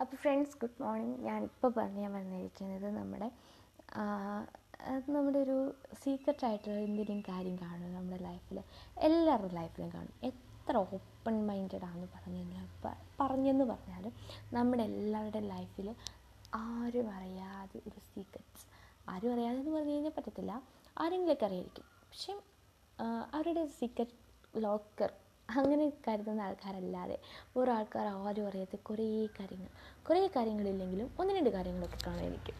അപ്പോൾ friends good morning. ഞാനിപ്പോൾ പറയാൻ വന്നിരിക്കുന്നത് നമ്മുടെ നമ്മുടെ ഒരു സീക്രട്ട് ആയിട്ടുള്ള എന്തെങ്കിലും കാര്യം കാണും നമ്മുടെ ലൈഫിൽ എല്ലാവരുടെ ലൈഫിലും കാണും. എത്ര ഓപ്പൺ മൈൻഡഡ് ആണെന്ന് പറഞ്ഞു പറഞ്ഞെന്ന് പറഞ്ഞാലും നമ്മുടെ എല്ലാവരുടെ ലൈഫിൽ ആരും അറിയാതെ ഒരു സീക്രറ്റ്സ് ആരും അറിയാതെ എന്ന് പറഞ്ഞു കഴിഞ്ഞാൽ പറ്റത്തില്ല. ആരെങ്കിലുമൊക്കെ അറിയായിരിക്കും. പക്ഷേ അവരുടെ സീക്രട്ട് ലോക്കർ അങ്ങനെ കരുതുന്ന ആൾക്കാരല്ലാതെ വേറെ ആൾക്കാർ ആരും അറിയാത്ത കുറേ കാര്യങ്ങൾ കുറേ കാര്യങ്ങളില്ലെങ്കിലും ഒന്ന് രണ്ട് കാര്യങ്ങളൊക്കെ കാണുമായിരിക്കും.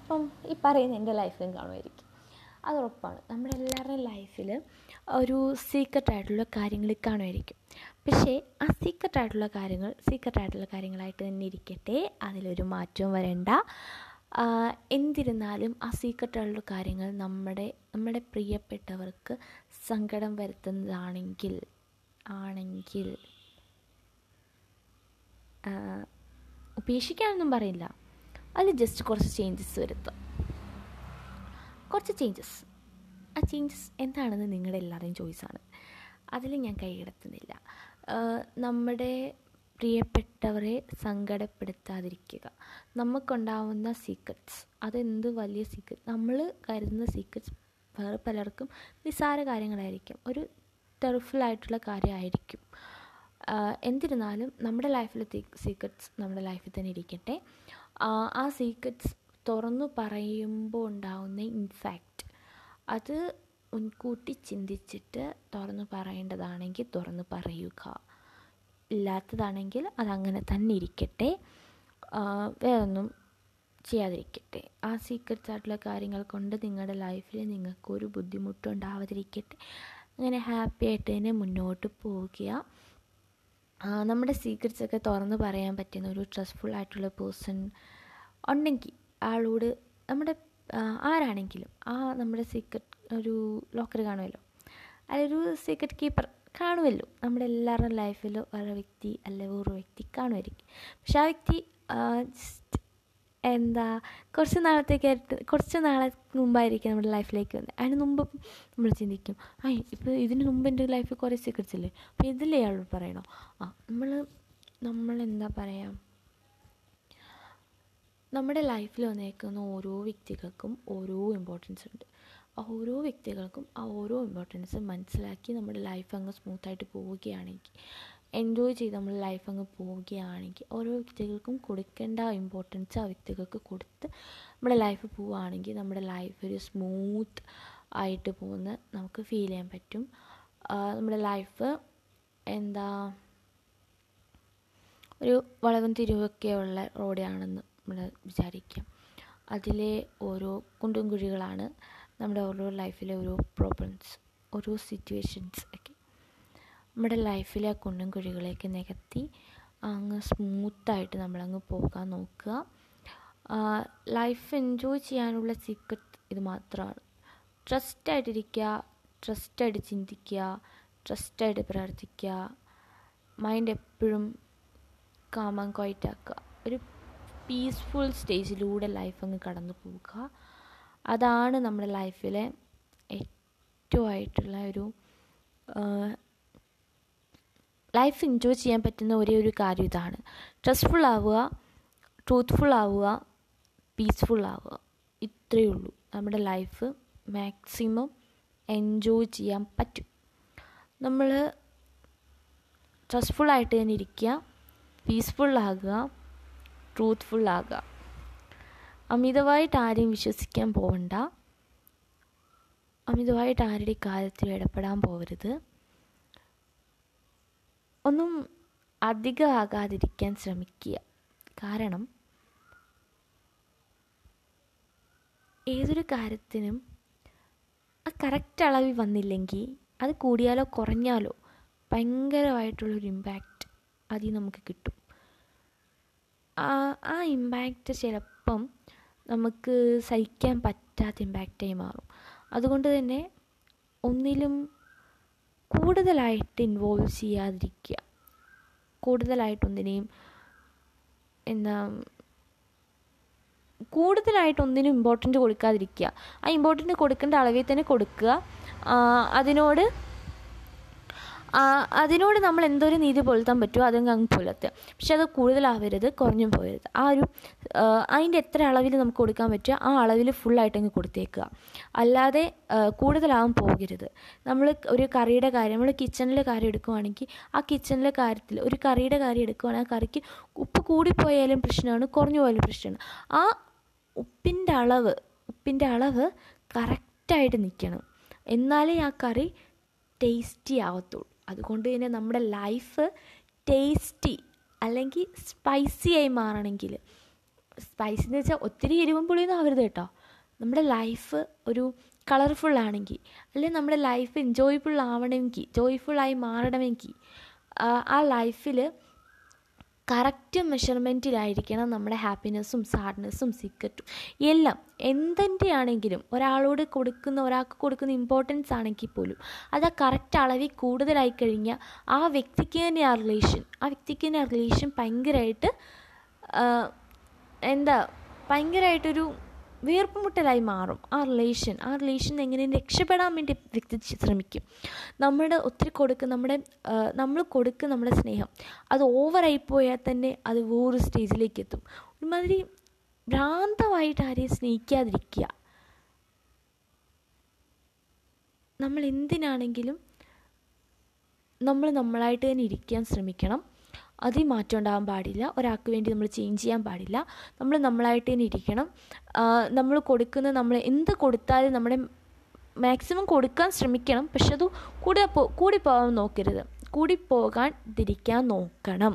ഇപ്പം ഈ പറയുന്ന എന്റെ ലൈഫിലും കാണുമായിരിക്കും. അത് ഉറപ്പാണ്. നമ്മുടെ എല്ലാവരുടെയും ലൈഫിൽ ഒരു സീക്രട്ടായിട്ടുള്ള കാര്യങ്ങൾ കാണുമായിരിക്കും. പക്ഷേ ആ സീക്രട്ടായിട്ടുള്ള കാര്യങ്ങൾ സീക്രട്ടായിട്ടുള്ള കാര്യങ്ങളായിട്ട് തന്നെ ഇരിക്കട്ടെ. അതിലൊരു മാറ്റവും വരണ്ട. എന്നിരുന്നാലും ആ സീക്രട്ട് കാര്യങ്ങൾ നമ്മുടെ നമ്മുടെ പ്രിയപ്പെട്ടവർക്ക് സങ്കടം വരുത്തുന്നതാണെങ്കിൽ ആണെങ്കിൽ ഉപേക്ഷിക്കാനൊന്നും പറയില്ല. അതിൽ ജസ്റ്റ് കുറച്ച് ചേഞ്ചസ് വരുത്തും. കുറച്ച് ചേഞ്ചസ് ആ ചേഞ്ചസ് എന്താണെന്ന് നിങ്ങളുടെ എല്ലാവരുടെയും ചോയ്സാണ് അതിൽ ഞാൻ കൈ കിടത്തുന്നില്ല നമ്മുടെ പ്രിയപ്പെട്ടവരെ സങ്കടപ്പെടുത്താതിരിക്കുക. നമുക്കുണ്ടാവുന്ന സീക്രട്സ് അതെന്ത് വലിയ സീക്രട്ട് നമ്മൾ കരുതുന്ന സീക്രട്സ് വേറെ പലർക്കും നിസ്സാര കാര്യങ്ങളായിരിക്കും. ഒരു ടെർഫുള്ളായിട്ടുള്ള കാര്യമായിരിക്കും. എന്നിരുന്നാലും നമ്മുടെ ലൈഫിലെ സീക്രട്സ് നമ്മുടെ ലൈഫിൽ തന്നെ ഇരിക്കട്ടെ. ആ സീക്രട്സ് തുറന്നു പറയുമ്പോൾ ഉണ്ടാവുന്ന ഇൻഫാക്റ്റ് അത് മുൻകൂട്ടി ചിന്തിച്ചിട്ട് തുറന്നു പറയേണ്ടതാണെങ്കിൽ തുറന്നു പറയുക. ഇല്ലാത്തതാണെങ്കിൽ അതങ്ങനെ തന്നെ ഇരിക്കട്ടെ. വേറൊന്നും ചെയ്യാതിരിക്കട്ടെ. ആ സീക്രട്സ് ആയിട്ടുള്ള കാര്യങ്ങൾ കൊണ്ട് നിങ്ങളുടെ ലൈഫിൽ നിങ്ങൾക്കൊരു ബുദ്ധിമുട്ടും ഉണ്ടാവാതിരിക്കട്ടെ അങ്ങനെ ഹാപ്പി ആയിട്ട് തന്നെ മുന്നോട്ട് പോവുക നമ്മുടെ സീക്രട്സ് ഒക്കെ തുറന്ന് പറയാൻ പറ്റുന്ന ഒരു ട്രസ്റ്റ്ഫുൾ ആയിട്ടുള്ള പേഴ്സൺ ഉണ്ടെങ്കിൽ ആളോട് നമ്മുടെ ആരാണെങ്കിലും ആ നമ്മുടെ സീക്രട്ട് ഒരു ലോക്കർ കാണുമല്ലോ. അതിലൊരു സീക്രട്ട് കീപ്പർ കാണുമല്ലോ. നമ്മുടെ എല്ലാവരുടെയും ലൈഫിൽ ഓരോ വ്യക്തി അല്ലെ ഓരോ വ്യക്തി കാണുമായിരിക്കും. പക്ഷെ ആ വ്യക്തി ജസ്റ്റ് എന്താ കുറച്ച് നാളത്തേക്കായിട്ട് കുറച്ച് നാളെ മുമ്പായിരിക്കും നമ്മുടെ ലൈഫിലേക്ക് വന്നത്. അതിന് മുമ്പ് നമ്മൾ ചിന്തിക്കും ആ ഇപ്പോൾ ഇതിന് മുമ്പ് എന്റെ ലൈഫിൽ കുറേ സീക്രട്സ് ഇല്ലേ? അപ്പോൾ ഇതിലേ അയാളോട് പറയണോ? ആ നമ്മൾ നമ്മൾ എന്താ പറയുക നമ്മുടെ ലൈഫിൽ വന്നേക്കുന്ന ഓരോ വ്യക്തികൾക്കും ഓരോ ഇമ്പോർട്ടൻസ് ഉണ്ട്. ഓരോ വ്യക്തികൾക്കും ആ ഓരോ ഇമ്പോർട്ടൻസ് മനസ്സിലാക്കി നമ്മുടെ ലൈഫ് അങ്ങ് സ്മൂത്തായിട്ട് പോവുകയാണെങ്കിൽ എൻജോയ് ചെയ്ത് നമ്മൾ ലൈഫ് അങ്ങ് പോവുകയാണെങ്കിൽ ഓരോ വ്യക്തികൾക്കും കൊടുക്കേണ്ട ഇമ്പോർട്ടൻസ് ആ വ്യക്തികൾക്ക് കൊടുത്ത് നമ്മുടെ ലൈഫ് പോവുകയാണെങ്കിൽ നമ്മുടെ ലൈഫ് ഒരു സ്മൂത്ത് ആയിട്ട് പോകുന്ന നമുക്ക് ഫീൽ ചെയ്യാൻ പറ്റും. നമ്മുടെ ലൈഫ് എന്താ ഒരു വളവും തിരിവൊക്കെയുള്ള റോഡാണെന്ന് നമ്മൾ വിചാരിക്കാം. അതിലെ ഓരോ കുണ്ടും കുഴികളാണ് നമ്മുടെ ഓരോ ലൈഫിലെ ഓരോ പ്രോബ്ലംസ് ഓരോ സിറ്റുവേഷൻസ് ഒക്കെ. നമ്മുടെ ലൈഫിലെ ആ കുണ്ടും കുഴികളെയൊക്കെ നികത്തി അങ്ങ് സ്മൂത്തായിട്ട് നമ്മളങ്ങ് പോകാൻ നോക്കുക. ലൈഫ് എൻജോയ് ചെയ്യാനുള്ള സീക്രട്ട് ഇത് മാത്രമാണ്. ട്രസ്റ്റായിട്ടിരിക്കുക ട്രസ്റ്റായിട്ട് ചിന്തിക്കുക ട്രസ്റ്റായിട്ട് പ്രാർത്ഥിക്കുക മൈൻഡ് എപ്പോഴും കാമം ക്വൈറ്റാക്കുക ഒരു പീസ്ഫുൾ സ്റ്റേജിലൂടെ ലൈഫ് അങ്ങ് കടന്നു പോവുക. അതാണ് നമ്മുടെ ലൈഫിലെ ഏറ്റവും ആയിട്ടുള്ള ഒരു ലൈഫ് എൻജോയ് ചെയ്യാൻ പറ്റുന്ന ഒരേ ഒരു കാര്യം ഇതാണ്. ട്രസ്റ്റ്ഫുൾ ആവുക ട്രൂത്ത്ഫുൾ ആവുക പീസ്ഫുൾ ആവുക. ഇത്രയേ ഉള്ളൂ. നമ്മുടെ ലൈഫ് മാക്സിമം എൻജോയ് ചെയ്യാൻ പറ്റും. നമ്മൾ ട്രസ്റ്റ്ഫുൾ ആയിട്ട് തന്നെ ഇരിക്കുക ട്രൂത്ത്ഫുൾ ആകുക. അമിതമായിട്ട് ആരെയും വിശ്വസിക്കാൻ പോവണ്ട. അമിതമായിട്ട് ആരുടെ കാര്യത്തിൽ ഇടപെടാൻ പോകരുത് ഒന്നും അധികമാകാതിരിക്കാൻ ശ്രമിക്കുക. കാരണം ഏതൊരു കാര്യത്തിനും ആ കറക്റ്റ് അളവിൽ വന്നില്ലെങ്കിൽ അത് കൂടിയാലോ കുറഞ്ഞാലോ ഭയങ്കരമായിട്ടുള്ളൊരു ഇമ്പാക്റ്റ് അതിൽ നമുക്ക് കിട്ടും. ആ ആ ഇമ്പാക്റ്റ് ചിലപ്പം നമുക്ക് സഹിക്കാൻ പറ്റാത്ത ഇമ്പാക്റ്റായി മാറും. അതുകൊണ്ട് തന്നെ ഒന്നിലും കൂടുതലായിട്ട് ഇൻവോൾവ് ചെയ്യാതിരിക്കുക. കൂടുതലായിട്ട് ഒന്നിനെയും എന്താ കൂടുതലായിട്ട് ഒന്നിനും ഇമ്പോർട്ടന്റ് കൊടുക്കാതിരിക്കുക. ആ ഇമ്പോർട്ടന്റ് കൊടുക്കേണ്ട അളവിൽ തന്നെ കൊടുക്കുക. അതിനോട് അതിനോട് നമ്മൾ എന്തൊരു നീതി പുലർത്താൻ പറ്റുമോ അതങ്ങ് അങ്ങ് പുലർത്തുക. പക്ഷെ അത് കൂടുതലാവരുത് കുറഞ്ഞും പോകരുത്. ആ ഒരു അതിന്റെ എത്ര അളവിൽ നമുക്ക് കൊടുക്കാൻ പറ്റുക ആ അളവിൽ ഫുള്ളായിട്ട് അങ്ങ് കൊടുത്തേക്കുക. അല്ലാതെ കൂടുതലാവാൻ പോകരുത്. നമ്മൾ ഒരു കറിയുടെ കാര്യം നമ്മൾ കിച്ചണിൽ കാര്യം എടുക്കുവാണെങ്കിൽ ആ കിച്ചണിലെ കാര്യത്തിൽ ഒരു കറിയുടെ കാര്യം എടുക്കുവാണെങ്കിൽ ആ കറിക്ക് ഉപ്പ് കൂടിപ്പോയാലും പ്രശ്നമാണ് കുറഞ്ഞു പോയാലും പ്രശ്നമാണ്. ആ ഉപ്പിന്റെ അളവ് ഉപ്പിന്റെ അളവ് കറക്റ്റായിട്ട് നിൽക്കണം. എന്നാലേ ആ കറി ടേസ്റ്റി ആവത്തുള്ളൂ. അതുകൊണ്ട് തന്നെ നമ്മുടെ ലൈഫ് ടേസ്റ്റി അല്ലെങ്കിൽ സ്പൈസി ആയി മാറണമെങ്കിൽ. സ്പൈസി എന്ന് വെച്ചാൽ ഒത്തിരി എരിവും പുളിയൊന്നും ആവരുത് കേട്ടോ. നമ്മുടെ ലൈഫ് ഒരു കളർഫുൾ ആണെങ്കിൽ അല്ലെങ്കിൽ നമ്മുടെ ലൈഫ് എൻജോയ്ഫുൾ ആവണമെങ്കിൽ ജോയ്ഫുള്ളായി മാറണമെങ്കിൽ ആ ലൈഫിൽ കറക്റ്റ് മെഷർമെന്റിലായിരിക്കണം നമ്മുടെ ഹാപ്പിനെസ്സും സാഡ്നെസ്സും സീക്രറ്റും എല്ലാം എന്തിന്റെ ആണെങ്കിലും ഒരാളോട് കൊടുക്കുന്ന ഒരാൾക്ക് കൊടുക്കുന്ന ഇമ്പോർട്ടൻസ് ആണെങ്കിൽ പോലും അത് ആ കറക്റ്റ് അളവിൽ കൂടുതലായി കഴിഞ്ഞാൽ ആ വ്യക്തിക്ക് തന്നെ ആ റിലേഷൻ ആ വ്യക്തിക്ക് തന്നെ ആ റിലേഷൻ ഭയങ്കരമായിട്ട് എന്താ ഭയങ്കരമായിട്ടൊരു വീർപ്പുമുട്ടലായി മാറും. ആ റിലേഷൻ ആ റിലേഷൻ എങ്ങനെ രക്ഷപ്പെടാൻ വേണ്ടി വ്യക്തി ശ്രമിക്കും. നമ്മുടെ ഒത്തിരി കൊടുക്ക് നമ്മുടെ നമ്മൾ കൊടുക്കുന്ന നമ്മുടെ സ്നേഹം. അത് ഓവറായി പോയാൽ തന്നെ അത് വേറൊരു സ്റ്റേജിലേക്ക് എത്തും. ഒരുമാതിരി ഭ്രാന്തമായിട്ട് ആരെയും സ്നേഹിക്കാതിരിക്കുക. നമ്മൾ എന്തിനാണെങ്കിലും നമ്മൾ നമ്മളായിട്ട് തന്നെ ഇരിക്കാൻ ശ്രമിക്കണം. അതിൽ മാറ്റം ഉണ്ടാകാൻ പാടില്ല. ഒരാൾക്ക് വേണ്ടി നമ്മൾ ചേഞ്ച് ചെയ്യാൻ പാടില്ല. നമ്മൾ നമ്മളായിട്ട് തന്നെ ഇരിക്കണം. നമ്മൾ കൊടുക്കുന്ന നമ്മൾ എന്ത് കൊടുത്താലും നമ്മുടെ മാക്സിമം കൊടുക്കാൻ ശ്രമിക്കണം. പക്ഷെ അത് കൂടെ കൂടി പോകാൻ നോക്കരുത്. കൂടി പോകാൻ തിരിക്കാൻ നോക്കണം.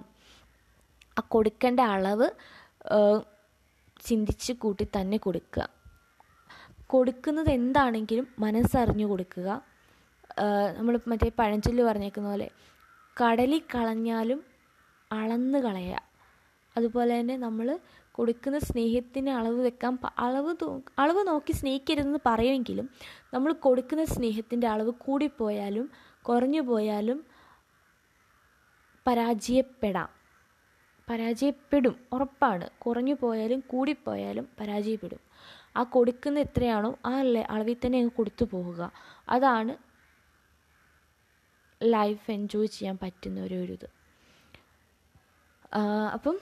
ആ കൊടുക്കേണ്ട അളവ് ചിന്തിച്ച് കൂട്ടി തന്നെ കൊടുക്കുക. കൊടുക്കുന്നത് എന്താണെങ്കിലും മനസ്സറിഞ്ഞു കൊടുക്കുക. നമ്മൾ മറ്റേ പഴഞ്ചൊല്ല് പറഞ്ഞേക്കുന്ന പോലെ കടലിൽ കളഞ്ഞാലും അളന്ന് കളയുക. അതുപോലെ തന്നെ നമ്മൾ കൊടുക്കുന്ന സ്നേഹത്തിന് അളവ് വെക്കാൻ അളവ് അളവ് നോക്കി സ്നേഹിക്കരുതെന്ന് പറയുമെങ്കിലും നമ്മൾ കൊടുക്കുന്ന സ്നേഹത്തിന്റെ അളവ് കൂടിപ്പോയാലും കുറഞ്ഞു പോയാലും പരാജയപ്പെടാം. പരാജയപ്പെടും ഉറപ്പാണ്. കുറഞ്ഞു പോയാലും കൂടിപ്പോയാലും പരാജയപ്പെടും. ആ കൊടുക്കുന്ന എത്രയാണോ ആ അളവിൽ തന്നെ അങ്ങ് കൊടുത്തു പോവുക അതാണ് ലൈഫ് എൻജോയ് ചെയ്യാൻ പറ്റുന്ന ഒരു ഇത് അപ്പം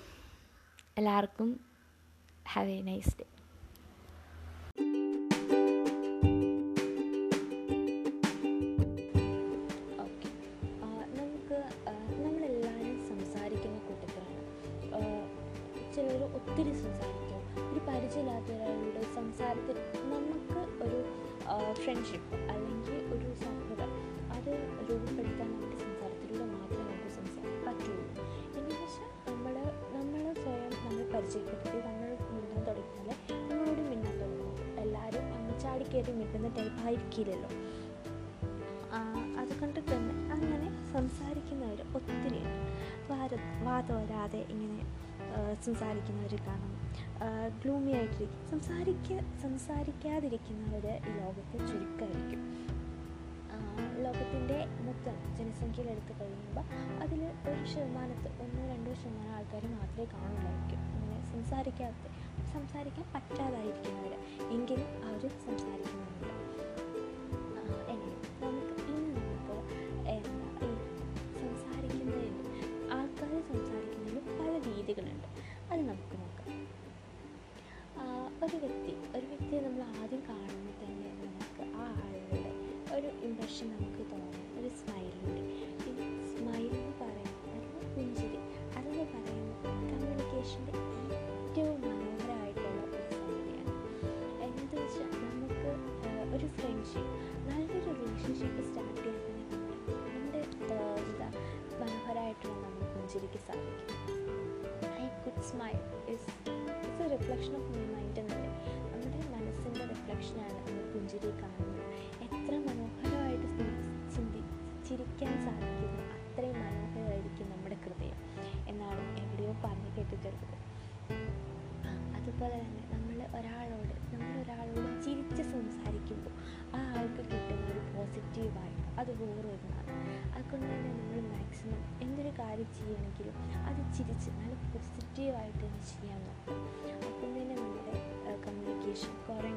എല്ലാവർക്കും ഹാവ് എ നൈസ് ഡേ നമുക്ക് ചിലർ ഒത്തിരി സംസാരിക്കും. ഒരു പരിചയമില്ലാത്ത ഒരാളുടെ സംസാരത്തിൽ നമുക്ക് ഒരു ഫ്രണ്ട്ഷിപ്പ് അല്ലെങ്കിൽ ഒരു സൗഹൃദം അത് രൂപപ്പെടുത്താൻ നമ്മുടെ പരിചയപ്പെടുത്തി നമ്മൾ മിണ്ടാൻ തുടങ്ങിയാൽ നമ്മളോട് മിണ്ടാൻ തുടങ്ങും. എല്ലാവരും അഞ്ചാടി കയറി മിണ്ടുന്ന ടൈപ്പ് ആയിരിക്കില്ലല്ലോ. അതുകൊണ്ട് തന്നെ അങ്ങനെ സംസാരിക്കുന്നവർ ഒത്തിരിയുണ്ട് വാര വാതോരാതെ ഇങ്ങനെ സംസാരിക്കുന്നവർ കാണാം. ഗ്ലൂമി ആയിട്ടിരിക്കും. സംസാരിക്ക സംസാരിക്കാതിരിക്കുന്നവർ ഈ ലോകത്തെ ചുരുക്കമായിരിക്കും. ലോകത്തിന്റെ മൊത്തം ജനസംഖ്യയിൽ എടുത്തു കഴിയുമ്പോൾ അതിൽ ഒരു ശതമാനത്ത് ഒന്നോ രണ്ടോ ശതമാനം ആൾക്കാർ മാത്രമേ കാണുള്ളായിരിക്കും സംസാരിക്കാത്ത സംസാരിക്കാൻ പറ്റാതായിരിക്കുന്നവർ എങ്കിലും അവർ സംസാരിക്കുന്നുണ്ട്. ഫ്രണ്ട്ഷിപ്പ് നല്ലൊരു റിലേഷൻഷിപ്പ് സ്റ്റാർട്ട് തന്നെ നമ്മുടെ എന്താ മനോഹരമായിട്ടുള്ള നമ്മൾ പുഞ്ചിരിക്ക് സാധിക്കും. I could smile is it's a reflection of my mind എന്നല്ലേ? നമ്മുടെ മനസ്സിന്റെ റിഫ്ലക്ഷനാണ് നമ്മൾ പുഞ്ചിരി കാണുന്നത്. എത്ര മനോഹരമായിട്ട് ചിന്തി ചിരിക്കാൻ സാധിക്കുന്നു അത്രയും മനോഹരമായിരിക്കും നമ്മുടെ ഹൃദയം എന്നാണ് എവിടെയോ പറഞ്ഞു കേട്ടിട്ടുള്ളത്. അതുപോലെ തന്നെ ഒരാളോട് നമ്മൾ ഒരാളോട് ചിരിച്ച് സംസാരിക്കുമ്പോൾ ആ ആൾക്ക് കിട്ടുന്ന ഒരു പോസിറ്റീവ് വൈബ് അത് വേറൊന്നാണ് അതുകൊണ്ട് തന്നെ നമ്മൾ മാക്സിമം എന്തൊരു കാര്യം ചെയ്യണമെങ്കിലും അത് ചിരിച്ച് നല്ല പോസിറ്റീവായിട്ട് തന്നെ ചെയ്യാൻ നോക്കും അപ്പം തന്നെ നമ്മുടെ കമ്മ്യൂണിക്കേഷൻ കുറേ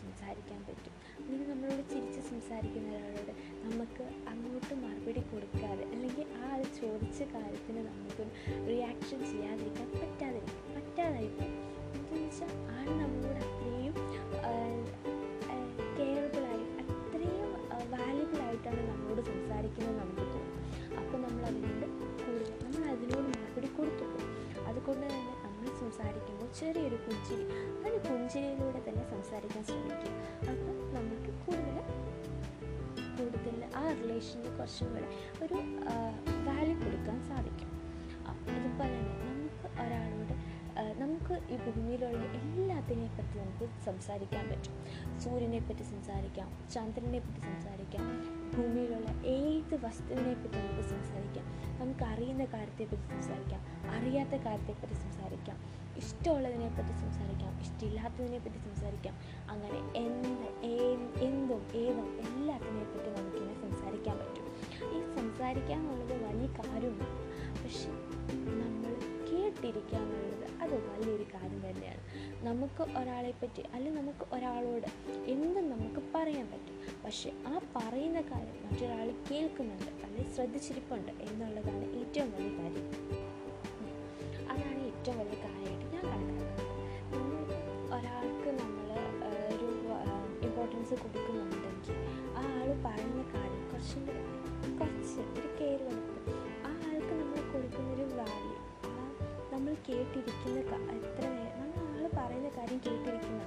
സംസാരിക്കാൻ പറ്റും. അല്ലെങ്കിൽ നമ്മളോട് ചിരിച്ച് സംസാരിക്കുന്ന ഒരാളോട് നമുക്ക് അങ്ങോട്ട് മറുപടി കൊടുക്കാതെ അല്ലെങ്കിൽ ആ ആൾ ചോദിച്ച കാര്യത്തിന് നമുക്ക് റിയാക്ഷൻ ചെയ്യാതിരിക്കാൻ പറ്റാതെ പറ്റാതായിരിക്കും എന്താണെന്ന് വെച്ചാൽ ആൾ നമ്മളോട് അത്രയും കെയറബിളായി അത്രയും വാല്യബിളായിട്ടാണ് നമ്മളോട് സംസാരിക്കുന്നത് നമുക്ക് തോന്നും. അപ്പോൾ നമ്മൾ അതിനോട് കൂടുതൽ നമ്മൾ അതിനോട് മറുപടി കൊടുത്തു അതുകൊണ്ട് തന്നെ നമ്മൾ സംസാരിക്കുമ്പോൾ ചെറിയൊരു പുഞ്ചിരി ഒരു പുഞ്ചിരിയിലൂടെ തന്നെ സംസാരിക്കാൻ ശ്രമിക്കും. അപ്പം നമുക്ക് കൂടുതൽ കൂടുതൽ ആ റിലേഷനിൽ കുറച്ചും കൂടെ ഒരു വാല്യൂ കൊടുക്കാൻ സാധിക്കും. അതുപോലെ തന്നെ നമുക്ക് ഒരാളോട് നമുക്ക് ഈ ഭൂമിയിലുള്ള എല്ലാത്തിനെ പറ്റി നമുക്ക് സംസാരിക്കാൻ പറ്റും. സൂര്യനെ പറ്റി സംസാരിക്കാം ചന്ദ്രനെ പറ്റി സംസാരിക്കാം ഭൂമിയിലുള്ള ഏത് വസ്തുവിനെ പറ്റി നമുക്ക് സംസാരിക്കാം നമുക്ക് അറിയുന്ന കാര്യത്തെപ്പറ്റി സംസാരിക്കാം അറിയാത്ത കാര്യത്തെപ്പറ്റി സംസാരിക്കാം ഇഷ്ടമുള്ളതിനെ പറ്റി സംസാരിക്കാം ഇഷ്ടമില്ലാത്തതിനെ പറ്റി സംസാരിക്കാം അങ്ങനെ എന്ത് എന്തും ഏതും എല്ലാത്തിനെ പറ്റി നമുക്കിങ്ങനെ സംസാരിക്കാൻ പറ്റും. ഈ സംസാരിക്കുക നമുക്ക് ഒരാളെ പറ്റി അല്ലെങ്കിൽ നമുക്ക് ഒരാളോട് എന്തും നമുക്ക് പറയാൻ പറ്റും. പക്ഷെ ആ പറയുന്ന കാര്യം മറ്റൊരാൾ കേൾക്കുന്നുണ്ട് അല്ലെങ്കിൽ ശ്രദ്ധിച്ചിരിപ്പുണ്ട് എന്നുള്ളതാണ് ഏറ്റവും വലിയ കാര്യം. അതാണ് ഏറ്റവും വലിയ കാര്യമായിട്ട് ഞാൻ കണക്കാക്കുന്നത്. ഒരാൾക്ക് നമ്മൾ ഒരു ഇമ്പോർട്ടൻസ് കൊടുക്കുന്നുണ്ടെങ്കിൽ ആ ആൾ പറയുന്ന കാര്യം കുറച്ചും കുറച്ച് ഒരു കെയർ കൊടുക്കും. ആ ആൾക്ക് നമ്മൾ കൊടുക്കുന്നൊരു വാല്യൂ ആ നമ്മൾ കേട്ടിരിക്കുന്ന എത്ര ആൾ പറയുന്ന കാര്യം കേട്ടിരിക്കുന്ന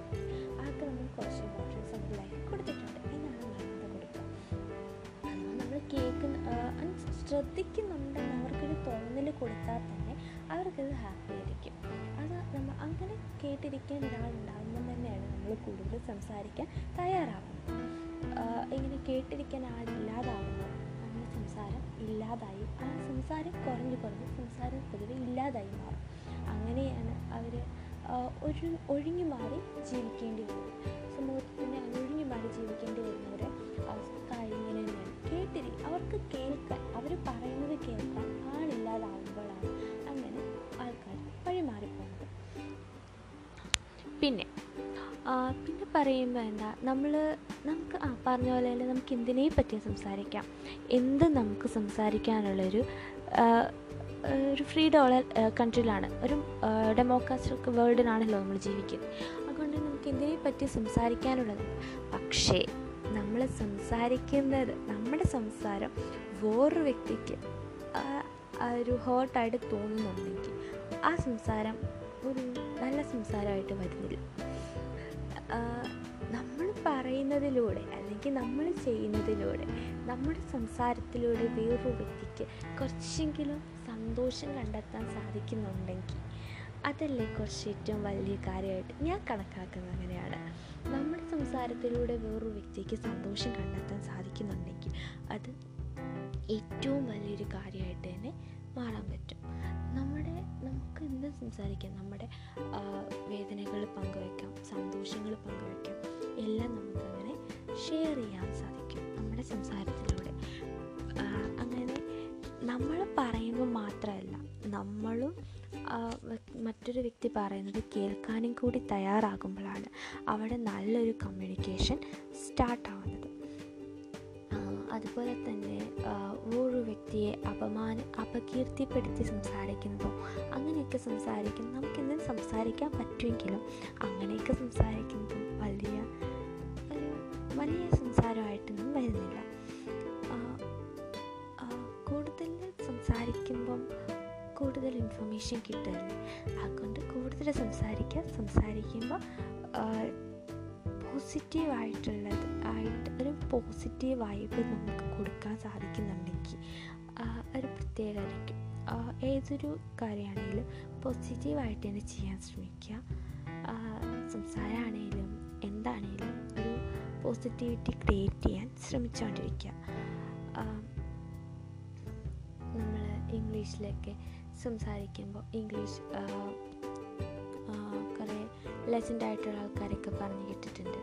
ആൾക്ക് നമ്മൾ കുറച്ച് ഇമോഷൻസ് നമ്മുടെ ലൈഫിൽ കൊടുത്തിട്ടുണ്ട്. എന്നാണ് നമ്മൾ കൊടുക്കുക. അഥവാ നമ്മൾ കേൾക്കുന്ന ശ്രദ്ധിക്കുന്നുണ്ടെന്ന് അവർക്കൊരു തോന്നൽ കൊടുത്താൽ തന്നെ അവർക്കത് ഹാപ്പി ആയിരിക്കും. അത് നമ്മൾ അങ്ങനെ കേട്ടിരിക്കാൻ ഒരാളുണ്ടാകുമ്പോൾ തന്നെയാണ് നമ്മൾ കൂടുതൽ സംസാരിക്കാൻ തയ്യാറാവുന്നത്. ഇങ്ങനെ കേട്ടിരിക്കാൻ ആളില്ലാതാകുമ്പോൾ നമ്മുടെ സംസാരം ഇല്ലാതായി ആ സംസാരം കുറഞ്ഞു കുറഞ്ഞ് സംസാരം പൊതുവെ ഇല്ലാതായി മാറും. അങ്ങനെയാണ് അവർ ഒരു ഒഴിഞ്ഞു മാറി ജീവിക്കേണ്ടി വരും. സമൂഹത്തിന് ഒഴിഞ്ഞു മാറി ജീവിക്കേണ്ടി വരുന്നവർ കാര്യം ഇങ്ങനെ കേട്ടിരി അവർക്ക് കേൾക്കാൻ അവർ പറയുന്നത് കേൾക്കാൻ ആളില്ലാതാവുമ്പോഴാണ് അങ്ങനെ ആൾക്കാർ വഴിമാറിപ്പോകുന്നത്. പിന്നെ പിന്നെ പറയുമ്പോൾ എന്താ നമ്മൾ നമുക്ക് ആ പറഞ്ഞ പോലെ തന്നെ നമുക്ക് എന്തിനെ പറ്റി സംസാരിക്കാം? എന്ത് നമുക്ക് സംസാരിക്കാനുള്ളൊരു ഒരു ഫ്രീഡം ഉള്ള കൺട്രിയിലാണ് ഒരു ഡെമോക്രാറ്റിക് വേൾഡിലാണല്ലോ നമ്മൾ ജീവിക്കുന്നത്. അതുകൊണ്ട് നമുക്ക് എന്തിനെ പറ്റി സംസാരിക്കാനുള്ളത്? പക്ഷേ നമ്മൾ സംസാരിക്കുന്നത് നമ്മുടെ സംസാരം വേറൊരു വ്യക്തിക്ക് ഒരു ഹേർട്ടായിട്ട് തോന്നുന്നുണ്ടെങ്കിൽ ആ സംസാരം ഒരു നല്ല സംസാരമായിട്ട് വരുന്നില്ല. നമ്മൾ പറയുന്നതിലൂടെ അല്ലെങ്കിൽ നമ്മൾ ചെയ്യുന്നതിലൂടെ നമ്മുടെ സംസാരത്തിലൂടെ വേറൊരു വ്യക്തിക്ക് കുറച്ചെങ്കിലും സന്തോഷം കണ്ടെത്താൻ സാധിക്കുന്നുണ്ടെങ്കിൽ അതല്ലേ കുറച്ച് ഏറ്റവും വലിയ കാര്യമായിട്ട് ഞാൻ കണക്കാക്കുന്നത് അങ്ങനെയാണ്. നമ്മുടെ സംസാരത്തിലൂടെ വേറൊരു വ്യക്തിക്ക് സന്തോഷം കണ്ടെത്താൻ സാധിക്കുന്നുണ്ടെങ്കിൽ അത് ഏറ്റവും വലിയൊരു കാര്യമായിട്ട് തന്നെ മാറാൻ പറ്റും. നമ്മുടെ നമുക്ക് എന്ത് സംസാരിക്കാം? നമ്മുടെ വേദനകൾ പങ്കുവയ്ക്കാം സന്തോഷങ്ങൾ പങ്കുവയ്ക്കാം എല്ലാം നമുക്കങ്ങനെ ഷെയർ ചെയ്യാൻ മറ്റൊരു വ്യക്തി പറയുന്നത് കേൾക്കാനും കൂടി തയ്യാറാകുമ്പോഴാണ് അവിടെ നല്ലൊരു കമ്മ്യൂണിക്കേഷൻ സ്റ്റാർട്ടാവുന്നത് അതുപോലെ തന്നെ ഒരു വ്യക്തിയെ അപമാന അപകീർത്തിപ്പെടുത്തി സംസാരിക്കുന്നതോ അങ്ങനെയൊക്കെ സംസാരിക്കും നമുക്ക് എന്തെങ്കിലും സംസാരിക്കാൻ പറ്റുമെങ്കിലും അങ്ങനെയൊക്കെ സംസാരിക്കുന്നതും വലിയ ഒരു വലിയ സംസാരമായിട്ടൊന്നും വരുന്നില്ല. കൂടുതൽ സംസാരിക്കുമ്പം കൂടുതൽ ഇൻഫർമേഷൻ കിട്ടുമല്ലേ അതുകൊണ്ട് കൂടുതൽ സംസാരിക്കുക. സംസാരിക്കുമ്പോൾ പോസിറ്റീവായിട്ടുള്ളത് ആയിട്ട് ഒരു പോസിറ്റീവ് വൈബ് നമുക്ക് കൊടുക്കാൻ സാധിക്കുന്നുണ്ടെങ്കിൽ ഒരു പ്രത്യേകമായിരിക്കും ഏതൊരു കാര്യമാണെങ്കിലും പോസിറ്റീവായിട്ട് തന്നെ ചെയ്യാൻ ശ്രമിക്കുക. സംസാരമാണെങ്കിലും എന്താണെങ്കിലും ഒരു പോസിറ്റിവിറ്റി ക്രിയേറ്റ് ചെയ്യാൻ ശ്രമിച്ചുകൊണ്ടിരിക്കുക. നമ്മൾ ഇംഗ്ലീഷിലൊക്കെ സംസാരിക്കുമ്പോൾ ഇംഗ്ലീഷ് കുറേ ലെജൻഡ് ആയിട്ടുള്ള ആൾക്കാരൊക്കെ പറഞ്ഞു കേട്ടിട്ടുണ്ട്.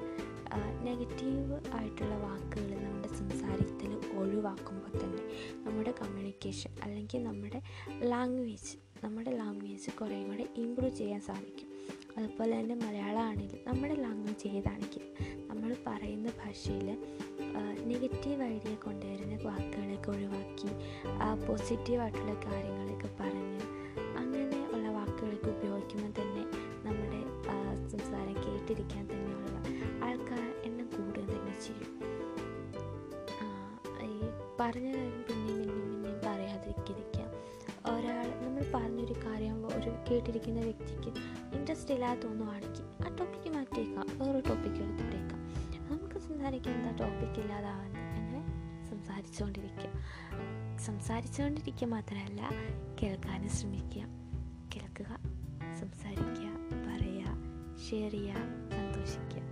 നെഗറ്റീവ് ആയിട്ടുള്ള വാക്കുകൾ നമ്മുടെ സംസാരത്തിൽ ഒഴിവാക്കുമ്പോൾ തന്നെ നമ്മുടെ കമ്മ്യൂണിക്കേഷൻ അല്ലെങ്കിൽ നമ്മുടെ ലാംഗ്വേജ് നമ്മുടെ ലാംഗ്വേജ് കുറേ കൂടെ ഇമ്പ്രൂവ് ചെയ്യാൻ സാധിക്കും. അതുപോലെ തന്നെ മലയാളമാണെങ്കിലും നമ്മുടെ ലാംഗ്വേജ് ഏതാണെങ്കിലും നമ്മൾ പറയുന്ന ഭാഷയിൽ നെഗറ്റീവ് കൊണ്ടുവരുന്ന വാക്കുകളൊക്കെ ഒഴിവാക്കി പോസിറ്റീവായിട്ടുള്ള കാര്യങ്ങളൊക്കെ പറഞ്ഞ് അങ്ങനെ ഉള്ള വാക്കുകളൊക്കെ ഉപയോഗിക്കുമ്പോൾ തന്നെ നമ്മുടെ സംസാരം കേട്ടിരിക്കാൻ തന്നെയുള്ള ആൾക്കാർ എണ്ണം കൂടുക തന്നെ ചെയ്യും. ഈ പറഞ്ഞ കാര്യം പിന്നെയും പിന്നെയും പിന്നെയും പറയാതിരിക്കുക ഒരാൾ നമ്മൾ പറഞ്ഞൊരു കാര്യം ഒരു കേട്ടിരിക്കുന്ന വ്യക്തിക്ക് ഇൻട്രസ്റ്റ് ഇല്ലാതെ തോന്നുവാണെങ്കിൽ ആ ടോപ്പിക്ക് മാറ്റിയേക്കാം. വേറൊരു ടോപ്പിക്ക് എടുത്തിട്ടേക്കാം എന്താ ടോപ്പിക് ഇല്ലാതാവുന്നത് അങ്ങനെ സംസാരിച്ചുകൊണ്ടിരിക്കുക സംസാരിച്ചുകൊണ്ടിരിക്കുക മാത്രമല്ല കേൾക്കാനും ശ്രമിക്കുക കേൾക്കുക സംസാരിക്കുക പറയുക ഷെയർ ചെയ്യുക സന്തോഷിക്കുക